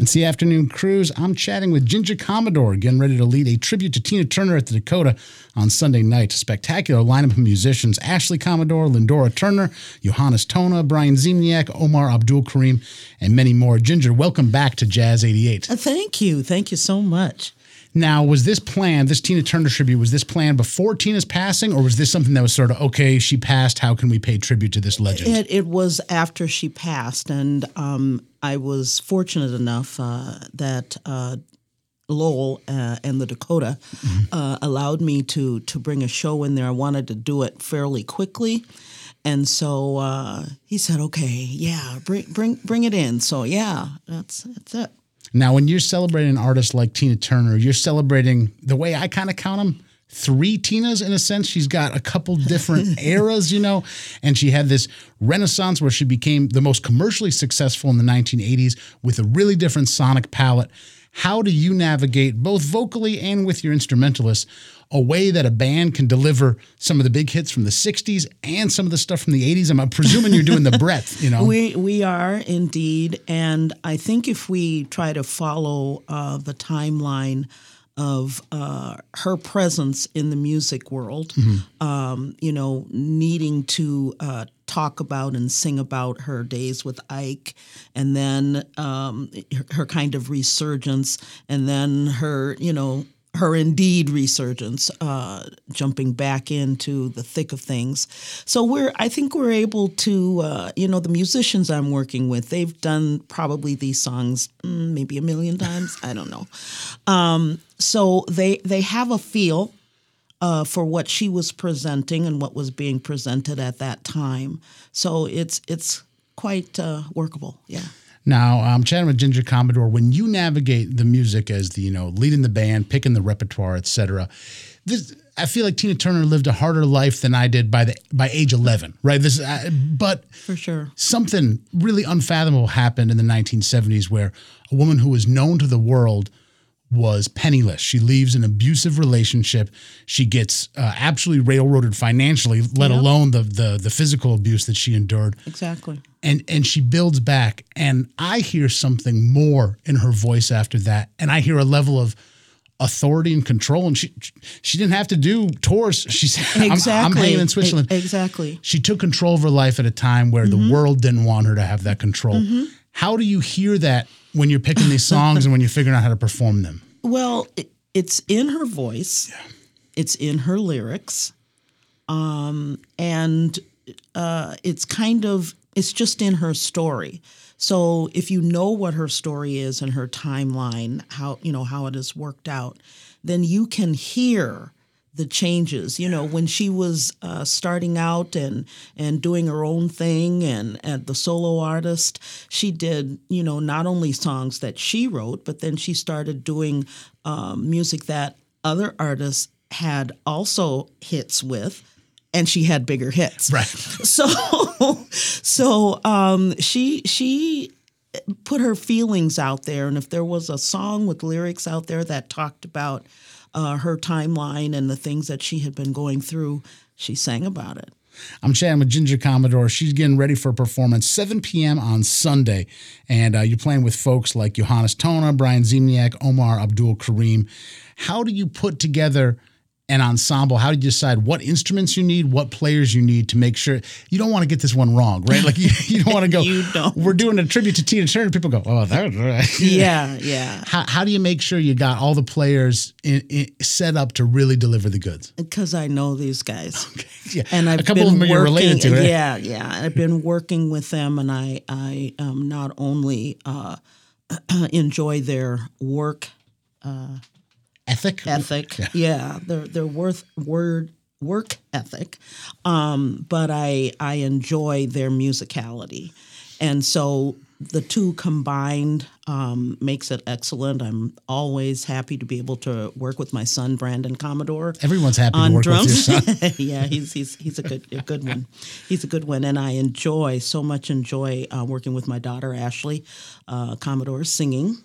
It's the afternoon cruise. I'm chatting with Ginger Commodore, getting ready to lead a tribute to Tina Turner at the Dakota on Sunday night. Spectacular lineup of musicians Ashley Commodore, Lindora Turner, Johannes Tona, Brian Ziemniak, Omar Abdul Karim, and many more. Ginger, welcome back to Jazz 88. Uh, Thank you. Thank you so much. Now, was this planned, this Tina Turner tribute, was this planned before Tina's passing, or was this something that was sort of, okay, she passed, how can we pay tribute to this legend? It, it was after she passed, and um, I was fortunate enough uh, that uh, Lowell uh, and the Dakota uh, allowed me to to bring a show in there. I wanted to do it fairly quickly. And so uh, he said, "Okay, yeah, bring bring bring it in." So yeah, that's that's it. Now, when you're celebrating an artist like Tina Turner, you're celebrating the way I kind of count them three Tinas in a sense. She's got a couple different eras, you know, and she had this renaissance where she became the most commercially successful in the 1980s with a really different sonic palette. How do you navigate both vocally and with your instrumentalists a way that a band can deliver some of the big hits from the 60s and some of the stuff from the 80s? I'm presuming you're doing the breadth, you know. We we are indeed, and I think if we try to follow uh, the timeline of uh, her presence in the music world, um, you know, needing to uh, talk about and sing about her days with Ike, and then um, her, her kind of resurgence, and then her, you know, her indeed resurgence, uh, jumping back into the thick of things. So we're, I think we're able to, uh, you know, the musicians I'm working with, they've done probably these songs mm, maybe a million times. I don't know. Um, so they they have a feel uh, for what she was presenting and what was being presented at that time. So it's it's quite uh, workable. Yeah. Now, I'm chatting with Ginger Commodore. When you navigate the music as the, you know, leading the band, picking the repertoire, etc., this I feel like Tina Turner lived a harder life than I did by the by age 11, right? This, uh, but For sure. something really unfathomable happened in the 1970s where a woman who was known to the world was penniless. She leaves an abusive relationship. She gets uh, absolutely railroaded financially, let Yep. alone the, the the physical abuse that she endured Exactly. and and she builds back and i hear something more in her voice after that and i hear a level of authority and control and she she didn't have to do tours she's I'm, Exactly. I'm hanging in switzerland exactly. she took control of her life at a time where the world didn't want her to have that control how do you hear that when you're picking these songs and when you're figuring out how to perform them Well, it, it's in her voice. It's in her lyrics, um, and uh, it's kind of it's just in her story. So if you know what her story is and her timeline, how you know how it has worked out, then you can hear the changes. You know, when she was uh, starting out and and doing her own thing, and and the solo artist, she did you know not only songs that she wrote, but then she started doing um, music that other artists had also hits with, and she had bigger hits. right So, so um, she she put her feelings out there, and if there was a song with lyrics out there that talked about uh, her timeline and the things that she had been going through, she sang about it. I'm chatting with Ginger Commodore. She's getting ready for a performance 7 p.m. on Sunday. And uh, you're playing with folks like Johannes Tona, Brian Ziemniak, Omar Abdul Karim. How do you put together an ensemble? How do you decide what instruments you need, what players you need to make sure you don't want to get this one wrong, right? Like you, you don't want to go, You don't. we're doing a tribute to Tina Turner. People go, oh, that's right. Yeah, yeah. How, how do you make sure you got all the players in, in, set up to really deliver the goods? Because I know these guys. Okay. Yeah. and I've a couple been of them you're working, related to, right? Yeah, yeah. I've been working with them, and I, I um, not only uh, enjoy their work Ethic? ethic, yeah, their their worth word work ethic, um, but I I enjoy their musicality, and so the two combined um, makes it excellent. I'm always happy to be able to work with my son Brandon Commodore Everyone's happy to on work drums. with your son. yeah, he's he's he's a good a good one. He's a good one, and I enjoy so much enjoy uh, working with my daughter Ashley uh, Commodore singing.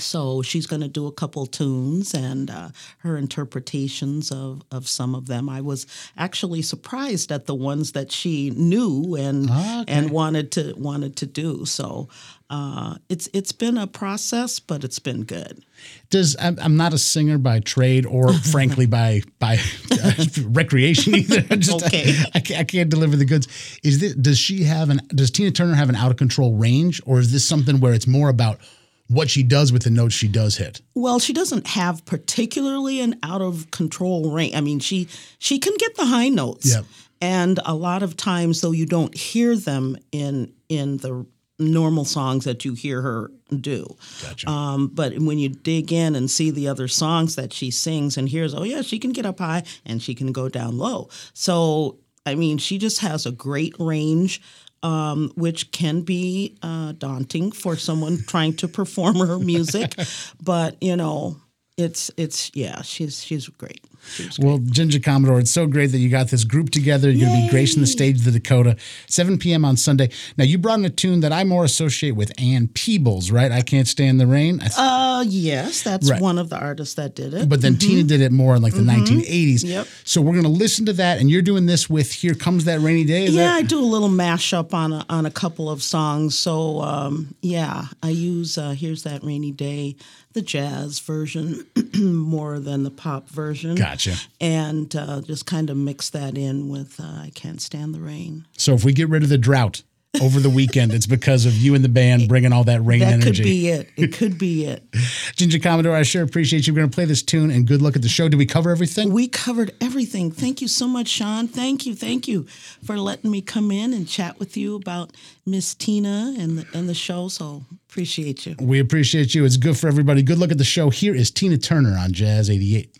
So she's going to do a couple tunes and uh, her interpretations of, of some of them. I was actually surprised at the ones that she knew and Ah, okay. and wanted to wanted to do. So uh, it's it's been a process, but it's been good. Does I'm, I'm not a singer by trade or frankly by by uh, recreation either. Just, Okay. I, can't, I can't deliver the goods. Is this does she have an does Tina Turner have an out of control range or is this something where it's more about what she does with the notes she does hit? Well, she doesn't have particularly an out of control range. I mean, she she can get the high notes, Yep. and a lot of times though you don't hear them in in the normal songs that you hear her do. Gotcha. Um, but when you dig in and see the other songs that she sings and hears, oh yeah, she can get up high and she can go down low. So I mean, she just has a great range. Um, which can be uh, daunting for someone trying to perform her music, but you know, it's it's yeah, she's she's great. She's Well, Ginger Commodore, it's so great that you got this group together. You're going to be gracing the stage of the Dakota, 7 p.m. on Sunday. Now, you brought in a tune that I more associate with Ann Peebles, right? I Can't Stand the Rain. Th- Uh, yes, that's Right. one of the artists that did it. but then Tina did it more in like the 1980s. Mm-hmm. Yep. So we're going to listen to that, and you're doing this with Here Comes That Rainy Day. Is yeah, that? I do a little mashup on a, on a couple of songs. So um, yeah, I use uh, "Here's That Rainy Day," the jazz version more than the pop version. Gotcha. And uh, just kind of mix that in with uh, "I Can't Stand the Rain." So if we get rid of the drought over the weekend, it's because of you and the band bringing all that rain That energy. could be it. It could be it. Ginger Commodore, I sure appreciate you. We're going to play this tune, and good luck at the show. Did we cover everything? We covered everything. Thank you so much, Sean. Thank you, thank you for letting me come in and chat with you about Miss Tina and the, and the show. So appreciate you. We appreciate you. It's good for everybody. Good luck at the show. Here is Tina Turner on Jazz 88.